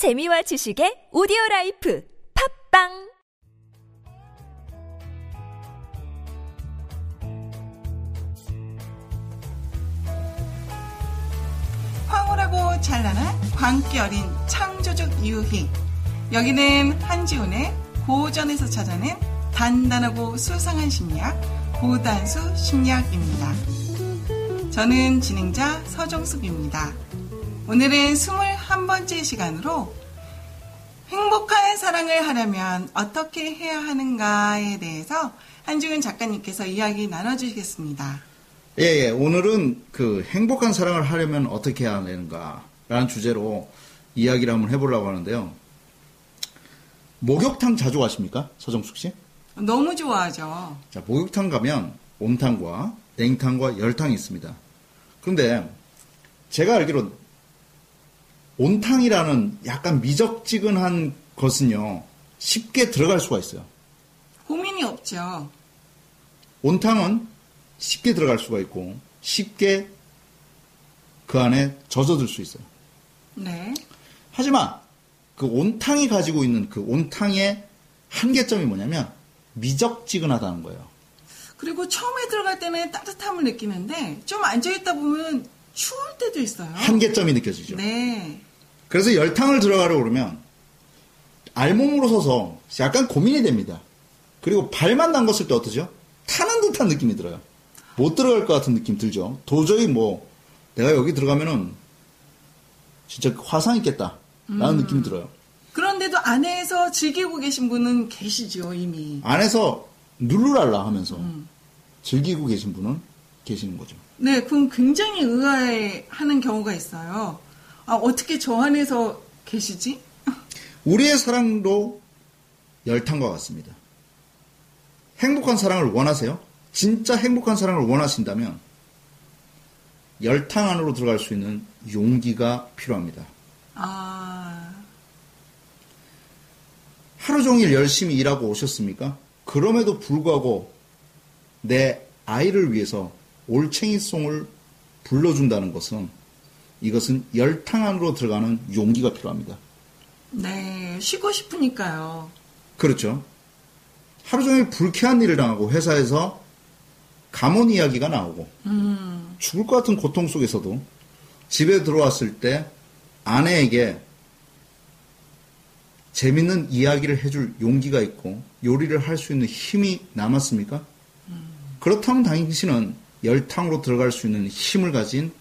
재미와 지식의 오디오 라이프 팟빵 황홀하고 찬란한 광기 어린 창조적 유희. 여기는 한지훈의 고전에서 찾아낸 단단하고 수상한 심리학, 고단수 심리학입니다. 저는 진행자 서정숙입니다. 오늘은 21번째 시간으로 행복한 사랑을 하려면 어떻게 해야 하는가에 대해서 한지훈 작가님께서 이야기 나눠주시겠습니다. 예, 예. 오늘은 그 행복한 사랑을 하려면 어떻게 해야 되는가라는 주제로 이야기를 한번 해보려고 하는데요. 목욕탕 자주 가십니까? 서정숙 씨? 너무 좋아하죠. 자, 목욕탕 가면 온탕과 냉탕과 열탕이 있습니다. 그런데 제가 알기로 온탕이라는 약간 미적지근한 것은요, 쉽게 들어갈 수가 있어요. 고민이 없죠. 온탕은 쉽게 들어갈 수가 있고, 쉽게 그 안에 젖어들 수 있어요. 네. 하지만 그 온탕이 가지고 있는 그 온탕의 한계점이 뭐냐면 미적지근하다는 거예요. 그리고 처음에 들어갈 때는 따뜻함을 느끼는데 좀 앉아있다 보면 추울 때도 있어요. 한계점이 느껴지죠. 네. 그래서 열탕을 들어가려 그러면 알몸으로 서서 약간 고민이 됩니다. 그리고 발만 담궜을 때 어떠죠? 타는 듯한 느낌이 들어요. 못 들어갈 것 같은 느낌 들죠. 도저히 뭐 내가 여기 들어가면은 진짜 화상 있겠다. 라는 느낌이 들어요. 그런데도 안에서 즐기고 계신 분은 계시죠, 이미. 안에서 누르랄라 하면서 즐기고 계신 분은 계시는 거죠. 네, 그럼 굉장히 의아해하는 경우가 있어요. 아, 어떻게 저 안에서 계시지? 우리의 사랑도 열탕과 같습니다. 행복한 사랑을 원하세요? 진짜 행복한 사랑을 원하신다면 열탕 안으로 들어갈 수 있는 용기가 필요합니다. 아, 하루 종일 열심히 일하고 오셨습니까? 그럼에도 불구하고 내 아이를 위해서 올챙이송을 불러준다는 것은 이것은 열탕 안으로 들어가는 용기가 필요합니다. 네, 쉬고 싶으니까요. 그렇죠. 하루 종일 불쾌한 일을 당하고 회사에서 감원 이야기가 나오고 죽을 것 같은 고통 속에서도 집에 들어왔을 때 아내에게 재밌는 이야기를 해줄 용기가 있고 요리를 할 수 있는 힘이 남았습니까? 그렇다면 당신은 열탕으로 들어갈 수 있는 힘을 가진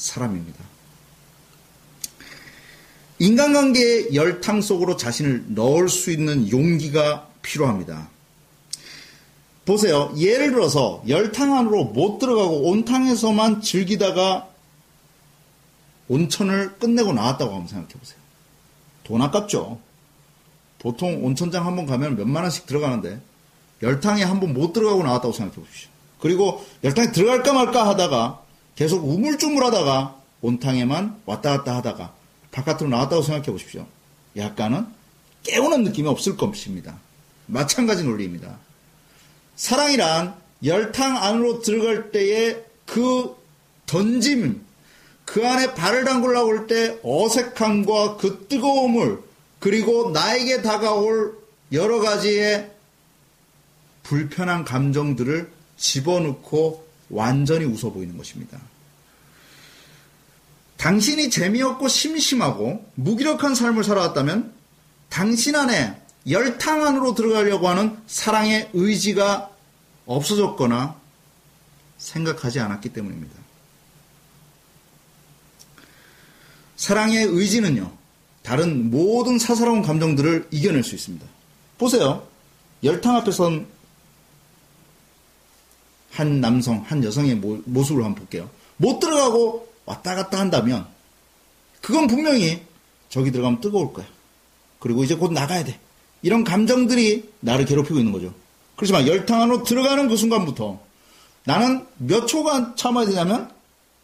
사람입니다. 인간관계의 열탕 속으로 자신을 넣을 수 있는 용기가 필요합니다. 보세요. 예를 들어서 열탕 안으로 못 들어가고 온탕에서만 즐기다가 온천을 끝내고 나왔다고 한번 생각해 보세요. 돈 아깝죠? 보통 온천장 한번 가면 몇만 원씩 들어가는데 열탕에 한번 못 들어가고 나왔다고 생각해 보십시오. 그리고 열탕에 들어갈까 말까 하다가 계속 우물쭈물 하다가 온탕에만 왔다 갔다 하다가 바깥으로 나왔다고 생각해 보십시오. 약간은 깨우는 느낌이 없을 것입니다. 마찬가지 논리입니다. 사랑이란 열탕 안으로 들어갈 때의 그 던짐, 그 안에 발을 담그려고 할 때 어색함과 그 뜨거움을 그리고 나에게 다가올 여러 가지의 불편한 감정들을 집어넣고 완전히 웃어 보이는 것입니다. 당신이 재미없고 심심하고 무기력한 삶을 살아왔다면 당신 안에 열탕 안으로 들어가려고 하는 사랑의 의지가 없어졌거나 생각하지 않았기 때문입니다. 사랑의 의지는요, 다른 모든 사사로운 감정들을 이겨낼 수 있습니다. 보세요. 열탕 앞에 선 한 남성, 한 여성의 모, 모습을 한번 볼게요. 못 들어가고 왔다 갔다 한다면, 그건 분명히 저기 들어가면 뜨거울 거야. 그리고 이제 곧 나가야 돼. 이런 감정들이 나를 괴롭히고 있는 거죠. 그렇지만 열탕 안으로 들어가는 그 순간부터 나는 몇 초간 참아야 되냐면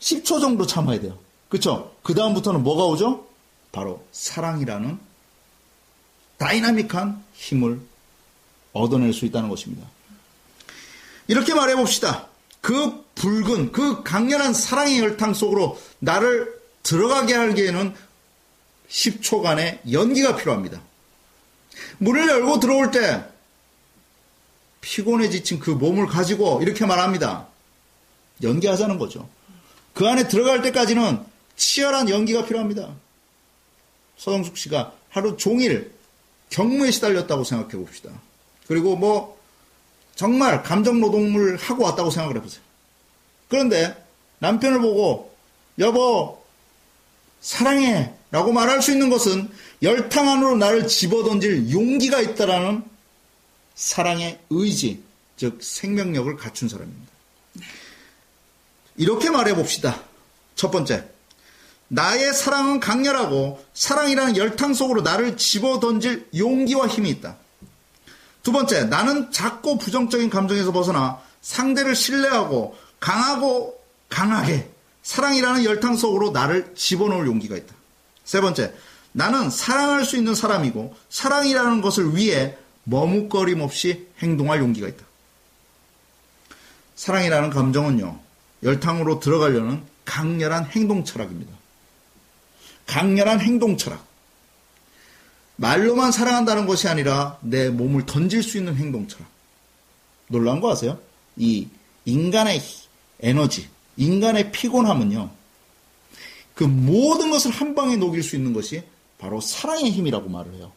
10초 정도 참아야 돼요. 그쵸? 그 다음부터는 뭐가 오죠? 바로 사랑이라는 다이나믹한 힘을 얻어낼 수 있다는 것입니다. 이렇게 말해 봅시다. 그 붉은, 그 강렬한 사랑의 열탕 속으로 나를 들어가게 하기에는 10초간의 연기가 필요합니다. 문을 열고 들어올 때 피곤해 지친 그 몸을 가지고 이렇게 말합니다. 연기하자는 거죠. 그 안에 들어갈 때까지는 치열한 연기가 필요합니다. 서정숙 씨가 하루 종일 경무에 시달렸다고 생각해 봅시다. 그리고 뭐 정말 감정 노동을 하고 왔다고 생각을 해보세요. 그런데 남편을 보고 여보 사랑해 라고 말할 수 있는 것은 열탕 안으로 나를 집어던질 용기가 있다라는 사랑의 의지, 즉 생명력을 갖춘 사람입니다. 이렇게 말해 봅시다. 첫 번째, 나의 사랑은 강렬하고 사랑이라는 열탕 속으로 나를 집어던질 용기와 힘이 있다. 두 번째, 나는 작고 부정적인 감정에서 벗어나 상대를 신뢰하고 강하고 강하게 사랑이라는 열탕 속으로 나를 집어넣을 용기가 있다. 세 번째, 나는 사랑할 수 있는 사람이고 사랑이라는 것을 위해 머뭇거림 없이 행동할 용기가 있다. 사랑이라는 감정은요, 열탕으로 들어가려는 강렬한 행동 철학입니다. 강렬한 행동 철학. 말로만 사랑한다는 것이 아니라 내 몸을 던질 수 있는 행동 철학. 놀라운 거 아세요? 이 인간의 에너지, 인간의 피곤함은요, 그 모든 것을 한 방에 녹일 수 있는 것이 바로 사랑의 힘이라고 말을 해요.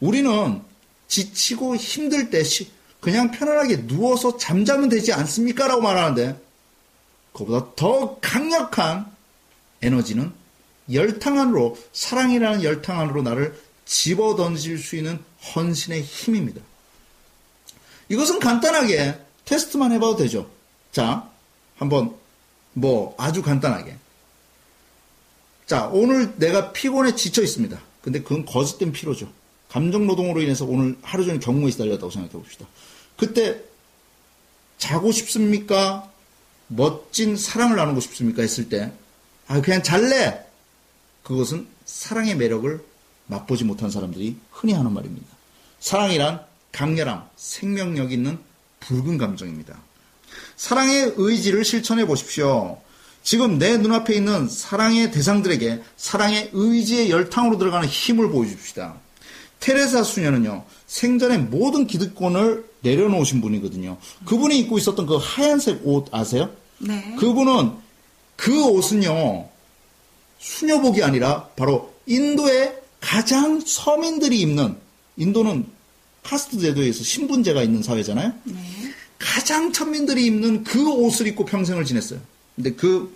우리는 지치고 힘들 때 그냥 편안하게 누워서 잠자면 되지 않습니까? 라고 말하는데 그보다 더 강력한 에너지는 열탕 안으로 사랑이라는 열탕 안으로 나를 집어 던질 수 있는 헌신의 힘입니다. 이것은 간단하게 테스트만 해봐도 되죠. 자, 한번 뭐 아주 간단하게. 자, 오늘 내가 피곤해 지쳐 있습니다. 근데 그건 거짓된 피로죠. 감정 노동으로 인해서 오늘 하루 종일 경무에 시달렸다고 생각해 봅시다. 그때 자고 싶습니까? 멋진 사랑을 나누고 싶습니까? 했을 때, 아, 그냥 잘래! 그것은 사랑의 매력을 맛보지 못한 사람들이 흔히 하는 말입니다. 사랑이란 강렬함, 생명력 있는 붉은 감정입니다. 사랑의 의지를 실천해 보십시오. 지금 내 눈앞에 있는 사랑의 대상들에게 사랑의 의지의 열탕으로 들어가는 힘을 보여줍시다. 테레사 수녀는요, 생전에 모든 기득권을 내려놓으신 분이거든요. 그분이 입고 있었던 그 하얀색 옷 아세요? 네. 그분은 그 옷은요, 수녀복이 아니라 바로 인도의 가장 서민들이 입는, 인도는 카스트 제도에서 신분제가 있는 사회잖아요? 네. 가장 천민들이 입는 그 옷을 입고 평생을 지냈어요. 근데 그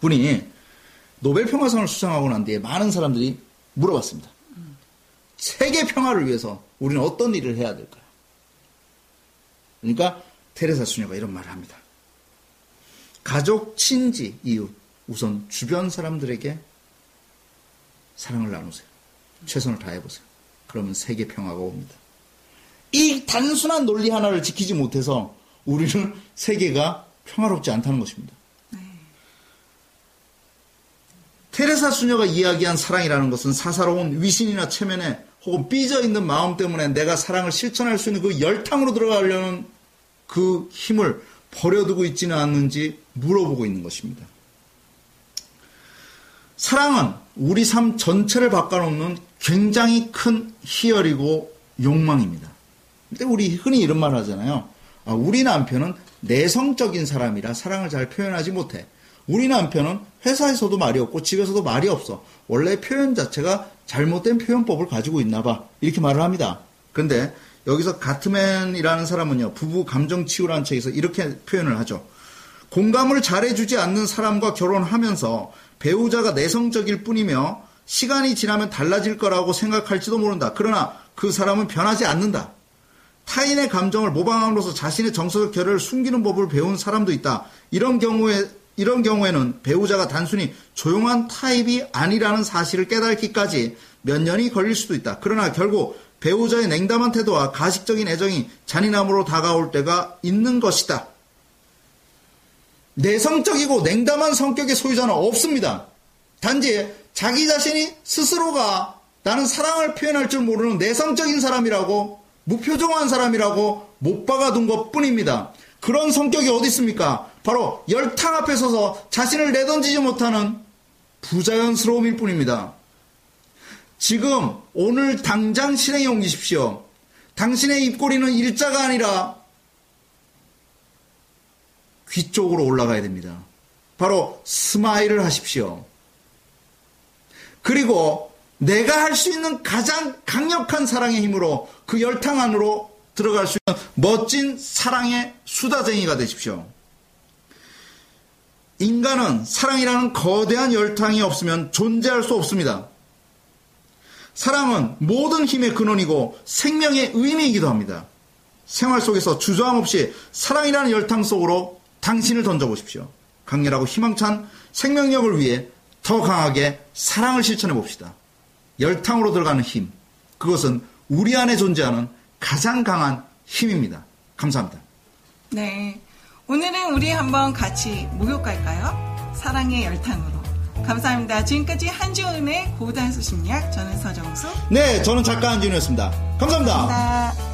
분이 노벨 평화상을 수상하고 난 뒤에 많은 사람들이 물어봤습니다. 세계 평화를 위해서 우리는 어떤 일을 해야 될까요? 그러니까 테레사 수녀가 이런 말을 합니다. 가족, 친지, 이웃, 우선 주변 사람들에게 사랑을 나누세요. 최선을 다해보세요. 그러면 세계 평화가 옵니다. 이 단순한 논리 하나를 지키지 못해서 우리는 세계가 평화롭지 않다는 것입니다. 테레사 수녀가 이야기한 사랑이라는 것은 사사로운 위신이나 체면에 혹은 삐져 있는 마음 때문에 내가 사랑을 실천할 수 있는 그 열탕으로 들어가려는 그 힘을 버려두고 있지는 않는지 물어보고 있는 것입니다. 사랑은 우리 삶 전체를 바꿔놓는 굉장히 큰 희열이고 욕망입니다. 근데 우리 흔히 이런 말 하잖아요. 아, 우리 남편은 내성적인 사람이라 사랑을 잘 표현하지 못해. 우리 남편은 회사에서도 말이 없고 집에서도 말이 없어. 원래 표현 자체가 잘못된 표현법을 가지고 있나 봐. 이렇게 말을 합니다. 근데 여기서 가트맨이라는 사람은요. 부부 감정 치유라는 책에서 이렇게 표현을 하죠. 공감을 잘해주지 않는 사람과 결혼하면서 배우자가 내성적일 뿐이며 시간이 지나면 달라질 거라고 생각할지도 모른다. 그러나 그 사람은 변하지 않는다. 타인의 감정을 모방함으로써 자신의 정서적 결여를 숨기는 법을 배운 사람도 있다. 이런 경우에 이런 경우에는 배우자가 단순히 조용한 타입이 아니라는 사실을 깨닫기까지 몇 년이 걸릴 수도 있다. 그러나 결국 배우자의 냉담한 태도와 가식적인 애정이 잔인함으로 다가올 때가 있는 것이다. 내성적이고 냉담한 성격의 소유자는 없습니다. 단지 자기 자신이 스스로가 나는 사랑을 표현할 줄 모르는 내성적인 사람이라고 무표정한 사람이라고 못 박아둔 것 뿐입니다. 그런 성격이 어디 있습니까? 바로 열탕 앞에 서서 자신을 내던지지 못하는 부자연스러움일 뿐입니다. 지금 오늘 당장 실행에 옮기십시오. 당신의 입꼬리는 일자가 아니라 귀 쪽으로 올라가야 됩니다. 바로 스마일을 하십시오. 그리고 내가 할 수 있는 가장 강력한 사랑의 힘으로 그 열탕 안으로 들어갈 수 있는 멋진 사랑의 수다쟁이가 되십시오. 인간은 사랑이라는 거대한 열탕이 없으면 존재할 수 없습니다. 사랑은 모든 힘의 근원이고 생명의 의미이기도 합니다. 생활 속에서 주저함 없이 사랑이라는 열탕 속으로 당신을 던져보십시오. 강렬하고 희망찬 생명력을 위해 더 강하게 사랑을 실천해 봅시다. 열탕으로 들어가는 힘. 그것은 우리 안에 존재하는 가장 강한 힘입니다. 감사합니다. 네. 오늘은 우리 한번 같이 목욕 갈까요? 사랑의 열탕으로. 감사합니다. 지금까지 한지훈의 고단수 심리학 저는 서정수. 네, 저는 작가 한진우였습니다 감사합니다. 감사합니다.